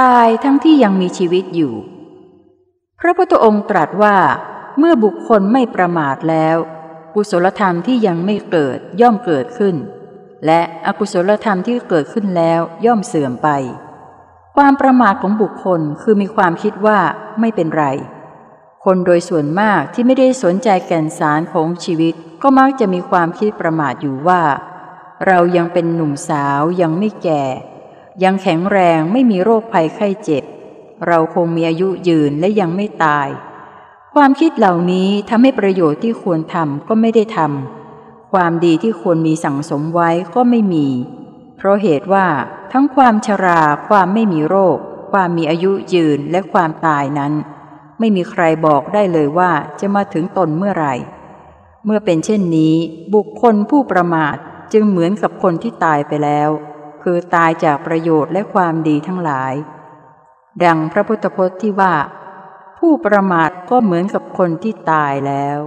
ตายทั้งที่ยังมีชีวิตอยู่ พระพุทธองค์ตรัสว่า เมื่อบุคคลไม่ประมาทแล้ว กุศลธรรมที่ยังไม่เกิดย่อมเกิดขึ้น และอกุศลธรรมที่เกิดขึ้นแล้วย่อมเสื่อมไป ความประมาทของบุคคลคือมีความคิดว่าไม่เป็นไร คนโดยส่วนมากที่ไม่ได้สนใจแก่นสารของชีวิตก็มักจะมีความคิดประมาทอยู่ว่า เรายังเป็นหนุ่มสาวยังไม่แก่ ยังแข็งแรงไม่มีโรคภัยไข้เจ็บ เราคงมีอายุยืนและยังไม่ตาย ความคิดเหล่านี้ทำให้ประโยชน์ที่ควรทำก็ไม่ได้ทำความดีที่ควรมีสั่งสมไว้ก็ไม่มี เพราะเหตุว่าทั้งความชรา ความไม่มีโรค ความมีอายุยืนและความตายนั้น ไม่มีใครบอกได้เลยว่าจะมาถึงตนเมื่อไหร่ เมื่อเป็นเช่นนี้ บุคคลผู้ประมาทจึงเหมือนกับคนที่ตายไปแล้ว คือตายจากประโยชน์และความดีทั้งหลาย ดังพระพุทธพจน์ที่ว่า ผู้ประมาทก็เหมือนกับคนที่ตายแล้ว